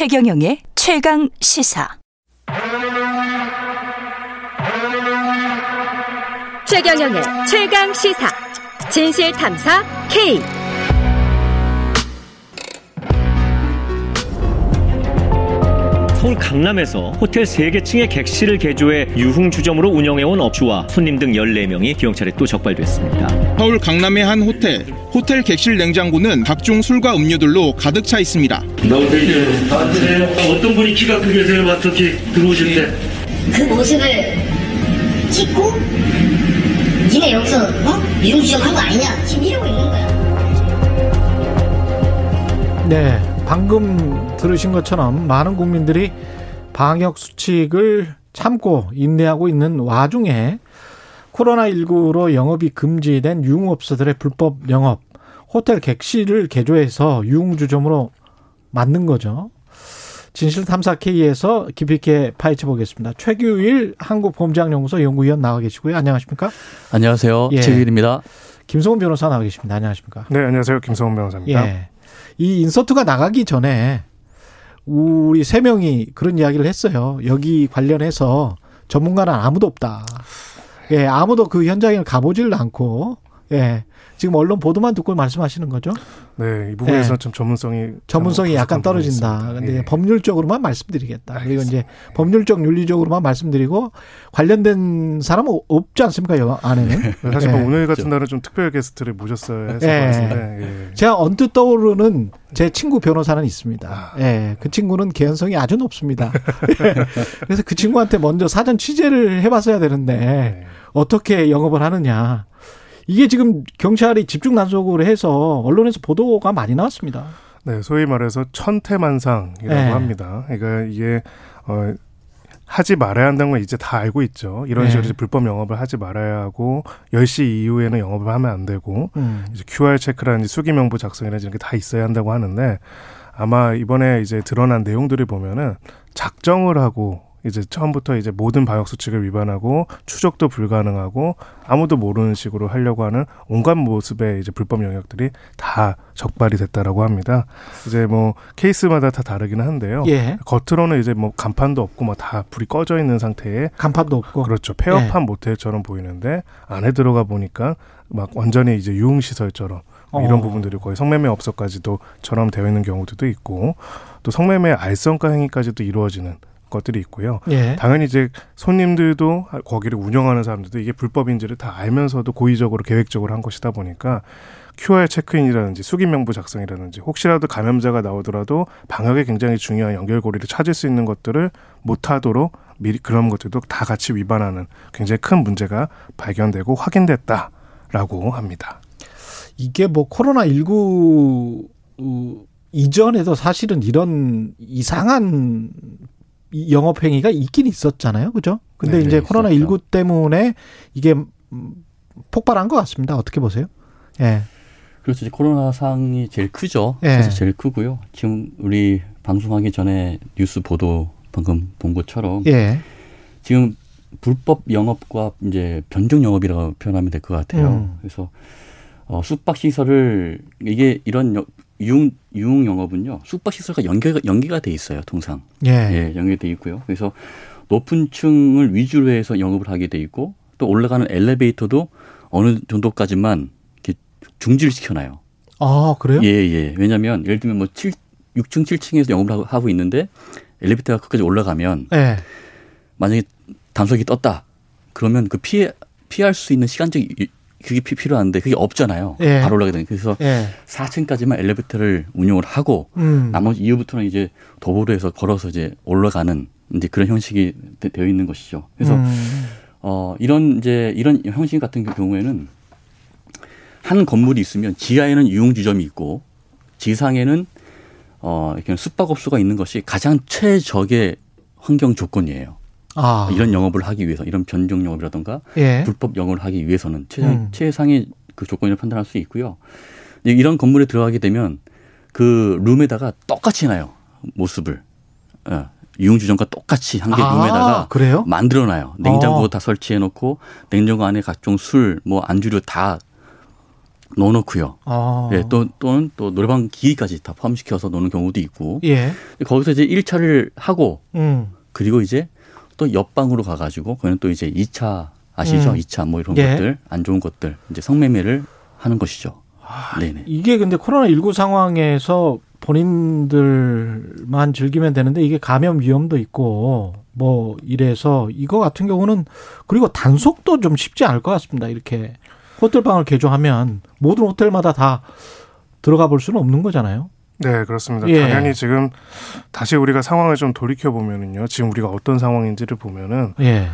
최경영의 최강 시사. 최경영의 최강 시사. 진실 탐사 K. 서울 강남에서 호텔 3개 층의 객실을 개조해 유흥주점으로 운영해온 업주와 손님 등 14명이 경찰에 또 적발됐습니다. 서울 강남의 한 호텔. 호텔 객실 냉장고는 각종 술과 음료들로 가득 차 있습니다. 나오세요. 안녕하세요. 어떤 분이 키가 크게 세요? 어떻게 들어오실 때? 그 모습을 찍고 니네 여기서 어? 미용주점 한 거 아니냐 지금 이러고 있는 거야 네, 방금 들으신 것처럼 많은 국민들이 방역 수칙을 참고 인내하고 있는 와중에 코로나19로 영업이 금지된 유흥업소들의 불법 영업, 호텔 객실을 개조해서 유흥주점으로 만든 거죠. 진실탐사 K에서 깊이 있게 파헤쳐 보겠습니다. 최규일 한국범죄학연구소 연구위원 나와 계시고요. 안녕하십니까? 안녕하세요. 예. 최규일입니다. 김성훈 변호사 나와 계십니다. 안녕하십니까? 네, 안녕하세요. 김성훈 변호사입니다. 예. 이 인서트가 나가기 전에 우리 세 명이 그런 이야기를 했어요. 여기 관련해서 전문가는 아무도 없다. 예, 아무도 그 현장에 가보질 않고, 예. 지금 언론 보도만 듣고 말씀하시는 거죠? 네, 이 부분에서 예. 좀 전문성이 전문성이 좀 약간 떨어진다. 근데 예. 법률적으로만 말씀드리겠다. 그리고 이제. 법률적 윤리적으로만 말씀드리고 관련된 사람은 없지 않습니까? 여 안에는. 네, 사실 예. 뭐 오늘 같은 날은 좀 특별 게스트를 모셨어야 했을 예. 예. 제가 언뜻 떠오르는 제 친구 변호사는 있습니다. 아. 예, 그 친구는 개연성이 아주 높습니다. 예. 그래서 그 친구한테 먼저 사전 취재를 해 봤어야 되는데 네. 어떻게 영업을 하느냐. 이게 지금 경찰이 집중 단속을 해서 언론에서 보도가 많이 나왔습니다. 네, 소위 말해서 천태만상이라고 네. 합니다. 그러니까 이게 어 하지 말아야 한다는 건 이제 다 알고 있죠. 이런 네. 식으로 이제 불법 영업을 하지 말아야 하고 10시 이후에는 영업을 하면 안 되고 음. 이제 QR 체크라든지 수기 명부 작성이라든지 이런 게 다 있어야 한다고 하는데 아마 이번에 이제 드러난 내용들을 보면은 작정을 하고 이제 처음부터 이제 모든 방역 수칙을 위반하고 추적도 불가능하고 아무도 모르는 식으로 하려고 하는 온갖 모습의 이제 불법 영역들이 다 적발이 됐다라고 합니다. 이제 뭐 케이스마다 다 다르긴 한데요. 예. 겉으로는 이제 뭐 간판도 없고 뭐 다 불이 꺼져 있는 상태에 간판도 없고. 그렇죠. 폐업한 모텔처럼 보이는데 안에 들어가 보니까 막 완전히 이제 유흥 시설처럼 뭐 이런 어. 부분들이 거의 성매매 업소까지도 처럼 되어 있는 경우들도 있고 또 성매매 알선가 행위까지도 이루어지는 것들이 있고요. 예. 당연히 이제 손님들도 거기를 운영하는 사람들도 이게 불법인지를 다 알면서도 고의적으로 계획적으로 한 것이다 보니까 QR 체크인이라든지 수기 명부 작성이라든지 혹시라도 감염자가 나오더라도 방역에 굉장히 중요한 연결고리를 찾을 수 있는 것들을 못하도록 미리 그런 것들도 다 같이 위반하는 굉장히 큰 문제가 발견되고 확인됐다라고 합니다. 이게 뭐 코로나 19 이전에도 사실은 이런 이상한 이 영업 행위가 있긴 있었잖아요. 그죠? 근데 네, 이제 네, 코로나 있었죠. 19 때문에 이게 음, 폭발한 것 같습니다. 어떻게 보세요? 예. 그렇죠. 이제 코로나 상이 제일 크죠. 예. 사실 제일 크고요. 지금 우리 방송하기 전에 뉴스 보도 방금 본 것처럼 예. 지금 불법 영업과 이제 변종 영업이라고 표현하면 될 것 같아요. 음. 그래서 어, 숙박 시설을 이게 이런 여- 유흥 유흥 영업은요. 숙박 시설과 연계가 연계가 돼 있어요. 통상. 예. 예, 연계돼 있고요. 그래서 높은 층을 위주로 해서 영업을 하게 돼 있고 또 올라가는 엘리베이터도 어느 정도까지만 이렇게 중지를 시켜놔요. 아, 그래요? 예, 예. 왜냐하면 예를 들면 뭐 7, 6층, 7층에서 영업을 하고- 있는데 엘리베이터가 끝까지 올라가면 예. 만약에 단속이 떴다. 그러면 그 피해 피할 수 있는 시간적 이- 그게 피- 필요한데 그게 없잖아요. 예. 바로 올라가게 되는. 그래서 예. 4층까지만 엘리베이터를 운용을 하고 음. 나머지 이후부터는 이제 도보로 해서 걸어서 이제 올라가는 이제 그런 형식이 되- 되어 있는 것이죠. 그래서 음. 어 이런 이제 이런 형식 같은 경우에는 한 건물이 있으면 지하에는 유흥주점이 있고 지상에는 어 이렇게 숙박업소가 있는 것이 가장 최적의 환경 조건이에요. 아. 이런 영업을 하기 위해서 이런 변종 영업이라든가 예. 불법 영업을 하기 위해서는 최상, 음. 최상의 그 조건을 판단할 수 있고요. 이런 건물에 들어가게 되면 그 룸에다가 똑같이 해놔요 모습을 어, 유흥주점과 똑같이 한개 아, 룸에다가 그래요? 만들어놔요. 냉장고 어. 다 설치해놓고 냉장고 안에 각종 술, 뭐 안주류 다 넣어놓고요. 아. 예, 또 또는 또 노래방 기기까지 다 포함시켜서 노는 경우도 있고. 예. 거기서 이제 1차를 하고 음. 그리고 이제 또 옆방으로 가가지고 거기는 또 이제 2차 아시죠? 음. 2차 뭐 이런 예. 것들 안 좋은 것들 이제 성매매를 하는 것이죠. 아, 네네. 이게 근데 코로나 19 상황에서 본인들만 즐기면 되는데 이게 감염 위험도 있고 뭐 이래서 이거 같은 경우는 그리고 단속도 좀 쉽지 않을 것 같습니다. 이렇게 호텔방을 개조하면 모든 호텔마다 다 들어가 볼 수는 없는 거잖아요. 네, 그렇습니다. 예. 당연히 지금 다시 우리가 상황을 좀 돌이켜 보면은요. 지금 우리가 어떤 상황인지를 보면은 예.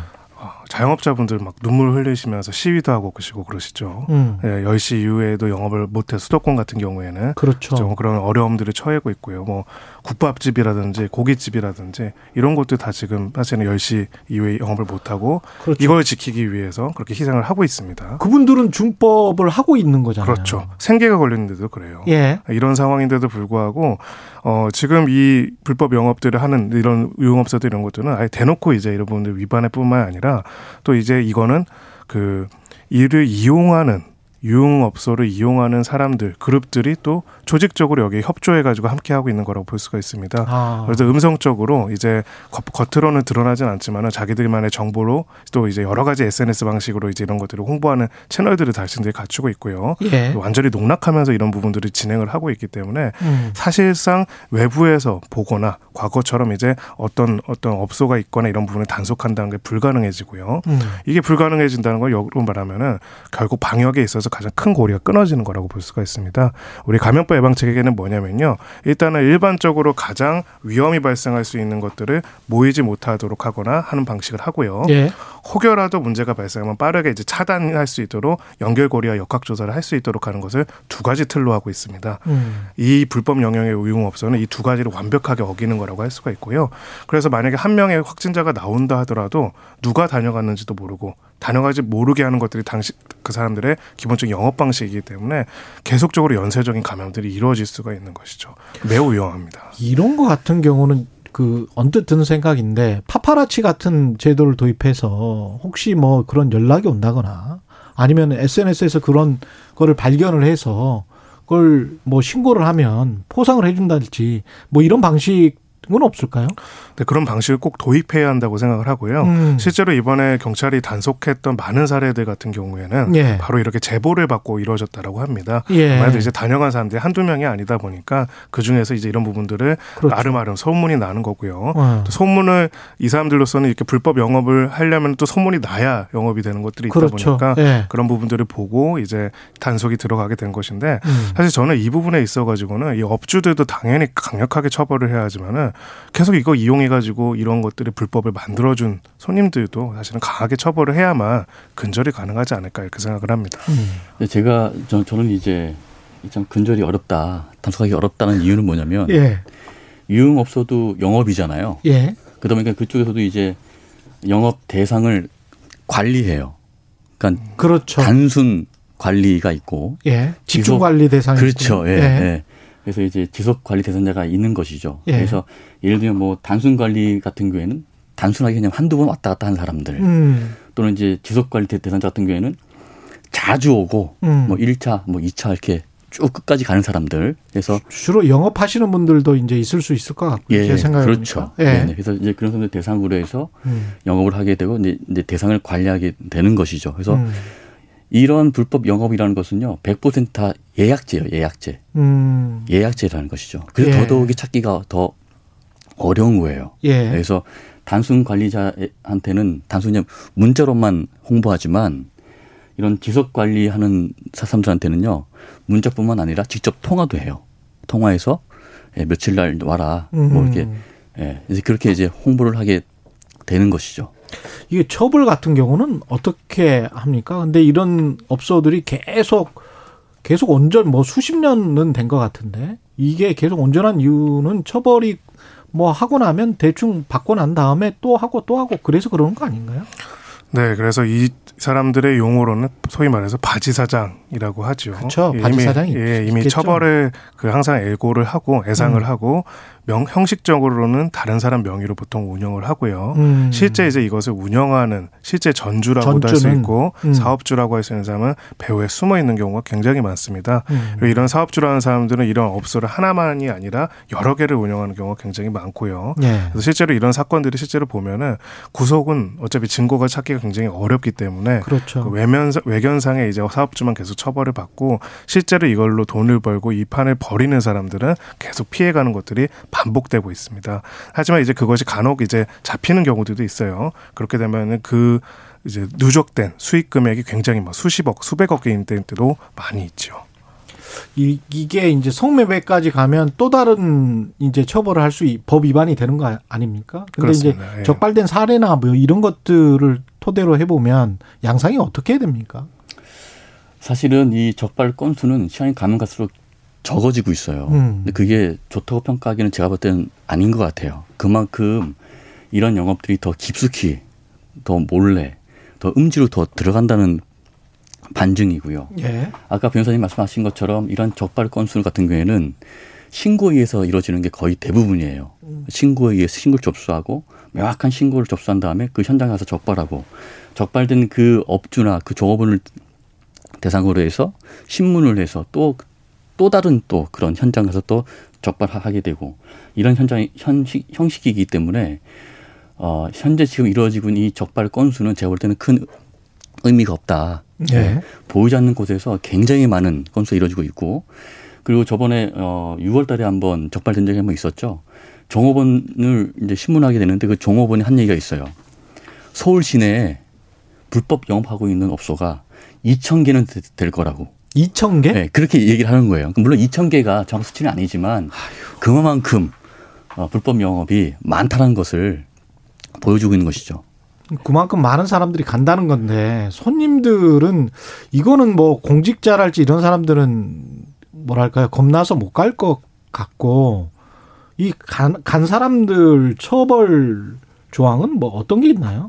어, 자영업자분들 막 눈물 흘리시면서 시위도 하고 계시고 그러시죠. 음. 예, 10시 이후에도 영업을 못해 수도권 같은 경우에는 그렇죠. 좀 그런 어려움들을 처해고 있고요. 뭐 국밥집이라든지 고깃집이라든지 이런 것도 다 지금 사실은 10시 이후에 영업을 못 하고 그렇죠. 이걸 지키기 위해서 그렇게 희생을 하고 있습니다. 그분들은 중법을 하고 있는 거잖아요. 그렇죠. 생계가 걸렸는데도 그래요. 예. 이런 상황인데도 불구하고 어 지금 이 불법 영업들을 하는 이런 유흥업소들 이런 것들은 아예 대놓고 이제 이런 분들 위반할 뿐만 아니라 또 이제 이거는 그 이를 이용하는 유흥업소를 이용하는 사람들 그룹들이 또 조직적으로 여기 협조해가지고 함께 하고 있는 거라고 볼 수가 있습니다. 아. 그래서 음성적으로 이제 겉- 겉으로는 드러나진 않지만은 자기들만의 정보로 또 이제 여러 가지 SNS 방식으로 이제 이런 것들을 홍보하는 채널들을 자신들이 갖추고 있고요. 예. 완전히 농락하면서 이런 부분들을 진행을 하고 있기 때문에 음. 사실상 외부에서 보거나 과거처럼 이제 어떤 어떤 업소가 있거나 이런 부분을 단속한다는 게 불가능해지고요. 음. 이게 불가능해진다는 걸 역으로 말하면은 결국 방역에 있어서 가장 큰 고리가 끊어지는 거라고 볼 수가 있습니다. 우리 감염법 예방책에는 뭐냐면요. 일단은 일반적으로 가장 위험이 발생할 수 있는 것들을 모이지 못하도록 하거나 하는 방식을 하고요. 예. 혹여라도 문제가 발생하면 빠르게 이제 차단할 수 있도록 연결고리와 역학 조사를 할 수 있도록 하는 것을 두 가지 틀로 하고 있습니다. 음. 이 불법 영역의 유흥업소는 이 두 가지를 완벽하게 어기는 거라고 할 수가 있고요. 그래서 만약에 한 명의 확진자가 나온다 하더라도 누가 다녀갔는지도 모르고 다녀가지 모르게 하는 것들이 당시 그 사람들의 기본적인 영업 방식이기 때문에 계속적으로 연쇄적인 감염들이 이루어질 수가 있는 것이죠. 매우 위험합니다. 이런 거 같은 경우는 그 언뜻 드는 생각인데 파파라치 같은 제도를 도입해서 혹시 뭐 그런 연락이 온다거나 아니면 SNS에서 그런 거를 발견을 해서 그걸 뭐 신고를 하면 포상을 해준다든지 뭐 이런 방식 은 없을까요? 네, 그런 방식을 꼭 도입해야 한다고 생각을 하고요. 음. 실제로 이번에 경찰이 단속했던 많은 사례들 같은 경우에는 예. 바로 이렇게 제보를 받고 이루어졌다라고 합니다. 예. 아무래도 이제 다녀간 사람들이 한두 명이 아니다 보니까 그 중에서 이제 이런 부분들을 그렇죠. 아름아름 소문이 나는 거고요. 어. 또 소문을 이 사람들로서는 이렇게 불법 영업을 하려면 또 소문이 나야 영업이 되는 것들이 있다 그렇죠. 보니까 예. 그런 부분들을 보고 이제 단속이 들어가게 된 것인데 음. 사실 저는 이 부분에 있어 가지고는 이 업주들도 당연히 강력하게 처벌을 해야 하지만은 계속 이거 이용해 가지고 이런 것들이 불법을 만들어 준 손님들도 사실은 강하게 처벌을 해야만 근절이 가능하지 않을까 이렇게 생각을 합니다. 근데 제가 저, 저는 이제 참 근절이 어렵다, 단속하기 어렵다는 이유는 뭐냐면 예. 유흥업소도 영업이잖아요. 예. 그러다 보니까 그쪽에서도 이제 영업 대상을 관리해요. 그러니까 그렇죠. 단순 관리가 있고 예. 집중 관리 대상이 그렇죠. 예, 있고요. 예. 그래서 이제 지속 관리 대상자가 있는 것이죠. 예. 그래서 예를 들면 뭐 단순 관리 같은 경우에는 단순하게 그냥 한두 번 왔다 갔다 하는 사람들 음. 또는 이제 지속 관리 대- 대상자 같은 경우에는 자주 오고 음. 뭐 1차, 뭐 2차 이렇게 쭉 끝까지 가는 사람들. 그래서 주로 영업하시는 분들도 이제 있을 수 있을 것 같고요. 제 생각에 그렇죠. 예. 네, 그래서 이제 그런 사람들 대상으로 해서 음. 영업을 하게 되고 이제, 이제 대상을 관리하게 되는 것이죠. 그래서 음. 이런 불법 영업이라는 것은요, 100%다 예약제예요, 예약제. 음. 예약제라는 것이죠. 그래서 예. 더더욱이 찾기가 더 어려운 거예요. 예. 그래서 단순 관리자한테는 단순히 문자로만 홍보하지만 이런 지속 관리하는 사람들한테는요 문자뿐만 아니라 직접 통화도 해요. 통화해서 예, 며칠 날 와라 뭐 이렇게 음. 예, 이제 그렇게 이제 홍보를 하게 되는 것이죠. 이게 처벌 같은 경우는 어떻게 합니까? 근데 이런 업소들이 계속 계속 온전 뭐 수십 년은 된 것 같은데 이게 계속 온전한 이유는 처벌이 뭐 하고 나면 대충 받고 난 다음에 또 하고 또 하고 그래서 그러는 거 아닌가요? 네, 그래서 이 사람들의 용어로는 소위 말해서 바지 사장이라고 하죠. 그렇죠. 예, 바지 이미, 사장이 예, 이미 있겠죠. 처벌을 그 항상 애고를 하고 애상을 음. 하고 명 형식적으로는 다른 사람 명의로 보통 운영을 하고요. 음. 실제 이제 이것을 운영하는 실제 전주라고도 할 수? 있고 음. 사업주라고 할 수 있는 사람은 배후에 숨어 있는 경우가 굉장히 많습니다. 음. 그리고 이런 사업주라는 사람들은 이런 업소를 하나만이 아니라 여러 개를 운영하는 경우가 굉장히 많고요. 예. 그래서 실제로 이런 사건들이 실제로 보면은 구속은 어차피 증거가 찾기가 굉장히 어렵기 때문에 그렇죠. 그 외면 외견상에 이제 사업주만 계속 처벌을 받고 실제로 이걸로 돈을 벌고 이 판을 벌이는 사람들은 계속 피해가는 것들이 반복되고 있습니다. 하지만 이제 그것이 간혹 이제 잡히는 경우들도 있어요. 그렇게 되면은 그 이제 누적된 수익 금액이 굉장히 막 수십억, 수백억 개인 때도 많이 있죠. 이, 이게 이제 성매매까지 가면 또 다른 이제 처벌을 할 수 법 위반이 되는 거 아닙니까? 근데 그렇습니다. 이제 예. 적발된 사례나 뭐 이런 것들을 토대로 해보면 양상이 어떻게 됩니까? 사실은 이 적발 건수는 시간이 가면 갈수록 적어지고 있어요. 음. 근데 그게 좋다고 평가하기는 제가 볼 때는 아닌 것 같아요. 그만큼 이런 영업들이 더 깊숙이, 더 몰래, 더 음지로 더 들어간다는 반증이고요. 예. 아까 변호사님 말씀하신 것처럼 이런 적발 건수 같은 경우에는 신고에 의해서 이루어지는 게 거의 대부분이에요. 신고에 의해서 신고를 접수하고 명확한 신고를 접수한 다음에 그 현장에 가서 적발하고 적발된 그 업주나 그 종업원을 대상으로 해서 신문을 해서 또 또 다른 또 그런 현장에서 또 적발하게 되고 이런 현장 현식 형식이기 때문에 어 현재 지금 이루어지고 있는 이 적발 건수는 제가 볼 때는 큰 의미가 없다. 예. 보이지 않는 곳에서 굉장히 많은 건수가 이루어지고 있고 그리고 저번에 어 6월 달에 한번 적발된 적이 한번 있었죠. 종업원을 이제 신문하게 되는데 그 종업원이 한 얘기가 있어요. 서울 시내에 불법 영업하고 있는 업소가 2천 개는 되- 될 거라고. 2천 개? 네, 그렇게 얘기를 하는 거예요. 물론 2천 개가 정확 수치는 아니지만 그만큼 어, 불법 영업이 많다는 것을 보여주고 있는 것이죠. 그만큼 많은 사람들이 간다는 건데 손님들은 이거는 뭐 공직자랄지 이런 사람들은 뭐랄까요 겁나서 못 갈 것 같고 이간간 사람들 처벌 조항은 뭐 어떤 게 있나요?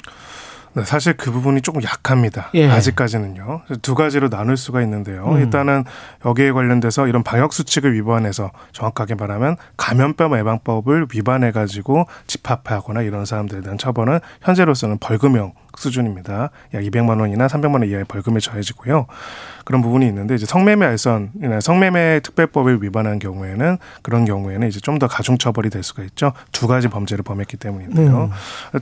네, 사실 그 부분이 조금 약합니다. 예. 아직까지는요. 두 가지로 나눌 수가 있는데요. 음. 일단은 여기에 관련돼서 이런 방역 수칙을 위반해서 정확하게 말하면 감염병 예방법을 위반해 가지고 집합하거나 이런 사람들에 대한 처벌은 현재로서는 벌금형 수준입니다. 약 200만 원이나 300만 원 이하의 벌금에 처해지고요. 그런 부분이 있는데 이제 성매매 알선이나 성매매 특별법을 위반한 경우에는 그런 경우에는 이제 좀 더 가중 처벌이 될 수가 있죠. 두 가지 범죄를 범했기 때문인데요.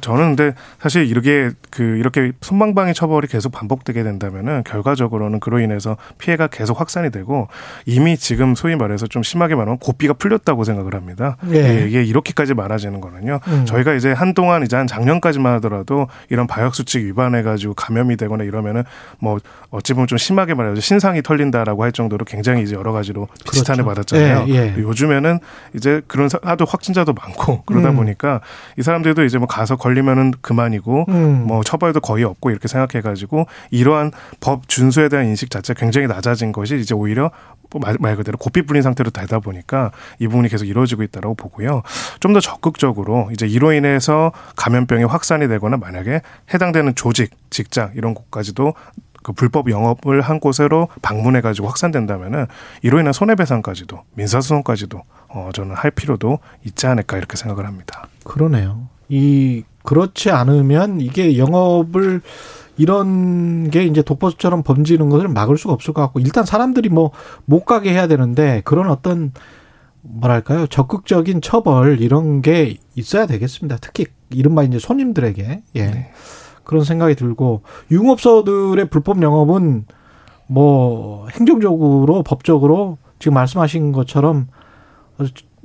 저는 근데 사실 이렇게 그 이렇게 손방망이 처벌이 계속 반복되게 된다면은 결과적으로는 그로 인해서 피해가 계속 확산이 되고 이미 지금 소위 말해서 좀 심하게 말하면 고삐가 풀렸다고 생각을 합니다. 예. 예, 이게 이렇게까지 말아지는 거는요. 음. 저희가 이제 한동안 이제 한 작년까지만 하더라도 이런 방역 수칙 위반해 가지고 감염이 되거나 이러면은 뭐 어찌 보면 좀 심하게 말해서 신상이 털린다라고 할 정도로 굉장히 이제 여러 가지로 비슷한을 그렇죠. 받았잖아요. 예, 예. 요즘에는 이제 그런 사- 하도 확진자도 많고 그러다 음. 보니까 이 사람들도 이제 뭐 가서 걸리면은 그만이고 음. 뭐 처벌도 거의 없고 이렇게 생각해가지고 이러한 법 준수에 대한 인식 자체 가 굉장히 낮아진 것이 이제 오히려 뭐 말말 그대로 고삐 불린 상태로 되다 보니까 이 부분이 계속 이루어지고 있다라고 보고요. 좀 더 적극적으로 이제 이로 인해서 감염병이 확산이 되거나 만약에 해당되는 조직, 직장 이런 곳까지도 그 불법 영업을 한 곳으로 방문해 가지고 확산된다면은 이로 인한 손해배상까지도 민사소송까지도 어 저는 할 필요도 있지 않을까 이렇게 생각을 합니다. 그러네요. 이 그렇지 않으면 이게 영업을 이런 게 이제 독버섯처럼 번지는 것을 막을 수가 없을 것 같고 일단 사람들이 뭐 못 가게 해야 되는데 그런 어떤 뭐랄까요? 적극적인 처벌 이런 게 있어야 되겠습니다. 특히 이른바 이제 손님들에게. 예. 그런 생각이 들고 유흥업소들의 불법 영업은 뭐 행정적으로 법적으로 지금 말씀하신 것처럼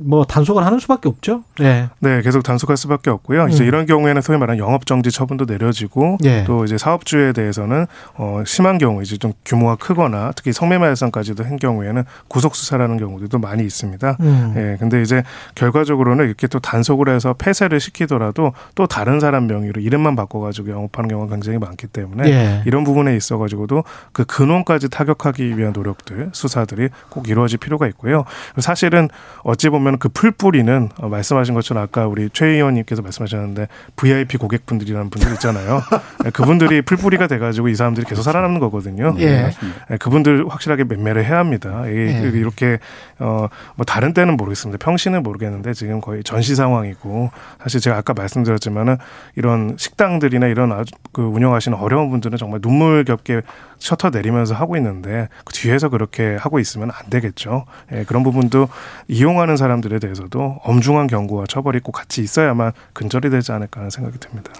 뭐 단속을 하는 수밖에 없죠. 예. 네, 계속 단속할 수밖에 없고요. 이제 음. 이런 경우에는 소위 말하는 영업 정지 처분도 내려지고 예. 또 이제 사업주에 대해서는 어 심한 경우 이제 좀 규모가 크거나 특히 성매매 알선까지도 한 경우에는 구속 수사라는 경우들도 많이 있습니다. 음. 예, 근데 이제 결과적으로는 이렇게 또 단속을 해서 폐쇄를 시키더라도 또 다른 사람 명의로 이름만 바꿔 가지고 영업하는 경우가 굉장히 많기 때문에 예. 이런 부분에 있어 가지고도 그 근원까지 타격하기 위한 노력들 수사들이 꼭 이루어질 필요가 있고요. 사실은 어찌 보면 그러면 그 풀뿌리는 어, 말씀하신 것처럼 아까 우리 최 의원님께서 말씀하셨는데 VIP 고객분들이라는 분들 있잖아요. 예, 그분들이 풀뿌리가 돼가지고 이 사람들이 계속 살아남는 거거든요. 예. 예, 그분들 확실하게 매매를 해야 합니다. 이- 예. 이렇게 어 뭐 다른 때는 모르겠습니다. 평시는 모르겠는데 지금 거의 전시 상황이고 사실 제가 아까 말씀드렸지만은 이런 식당들이나 이런 아주 그 운영하시는 어려운 분들은 정말 눈물겹게 셔터 내리면서 하고 있는데 그 뒤에서 그렇게 하고 있으면 안 되겠죠. 예, 그런 부분도 이용하는 사람들에 대해서도 엄중한 경고와 처벌이 꼭 같이 있어야만 근절이 되지 않을까 하는 생각이 듭니다.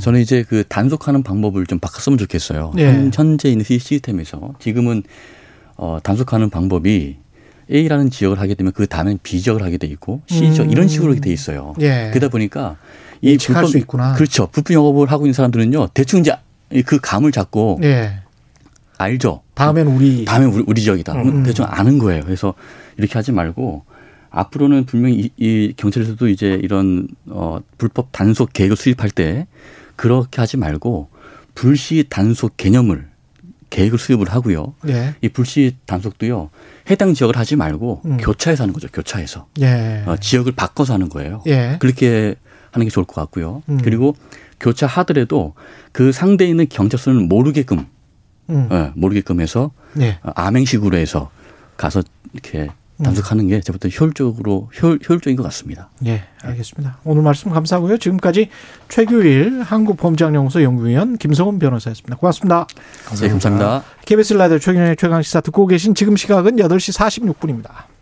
저는 이제 그 단속하는 방법을 좀 바꿨으면 좋겠어요. 예. 현- 현재 있는 시- 시스템에서 지금은 어, 단속하는 방법이 A라는 지역을 하게 되면 그 다음엔 B 지역을 하게 돼 있고 C 지역 음. 이런 식으로 돼 있어요. 예. 그러다 보니까 이 예측할 수 있구나. 그렇죠. 불법 영업을 하고 있는 사람들은요 대충 이제 그 감을 잡고 예. 알죠. 다음엔 우리 다음에 우리, 우리 지역이다. 그러면 음. 대충 아는 거예요. 그래서 이렇게 하지 말고 앞으로는 분명히 이, 이 경찰에서도 이제 이런 어 불법 단속 계획을 수립할 때 그렇게 하지 말고 불시 단속 개념을 계획을 수립을 하고요. 예. 이 불시 단속도요. 해당 지역을 하지 말고 음. 교차해서 하는 거죠. 교차해서. 예. 어, 지역을 바꿔서 하는 거예요. 예. 그렇게 하는 게 좋을 것 같고요. 음. 그리고 교차하더라도 그 상대에 있는 경찰서는 모르게끔 음. 예, 모르게끔 해서 예. 어, 암행식으로 해서 가서 이렇게 단속하는 게 저부터 효율적으로 효율, 효율적인 것 같습니다. 예, 알겠습니다. 오늘 말씀 감사하고요. 지금까지 최규일 한국범죄학연구소 연구위원 김성훈 변호사였습니다. 고맙습니다. 네, 감사합니다. KBS 라디오 최경영의 최강시사 듣고 계신 지금 시각은 8시 46분입니다.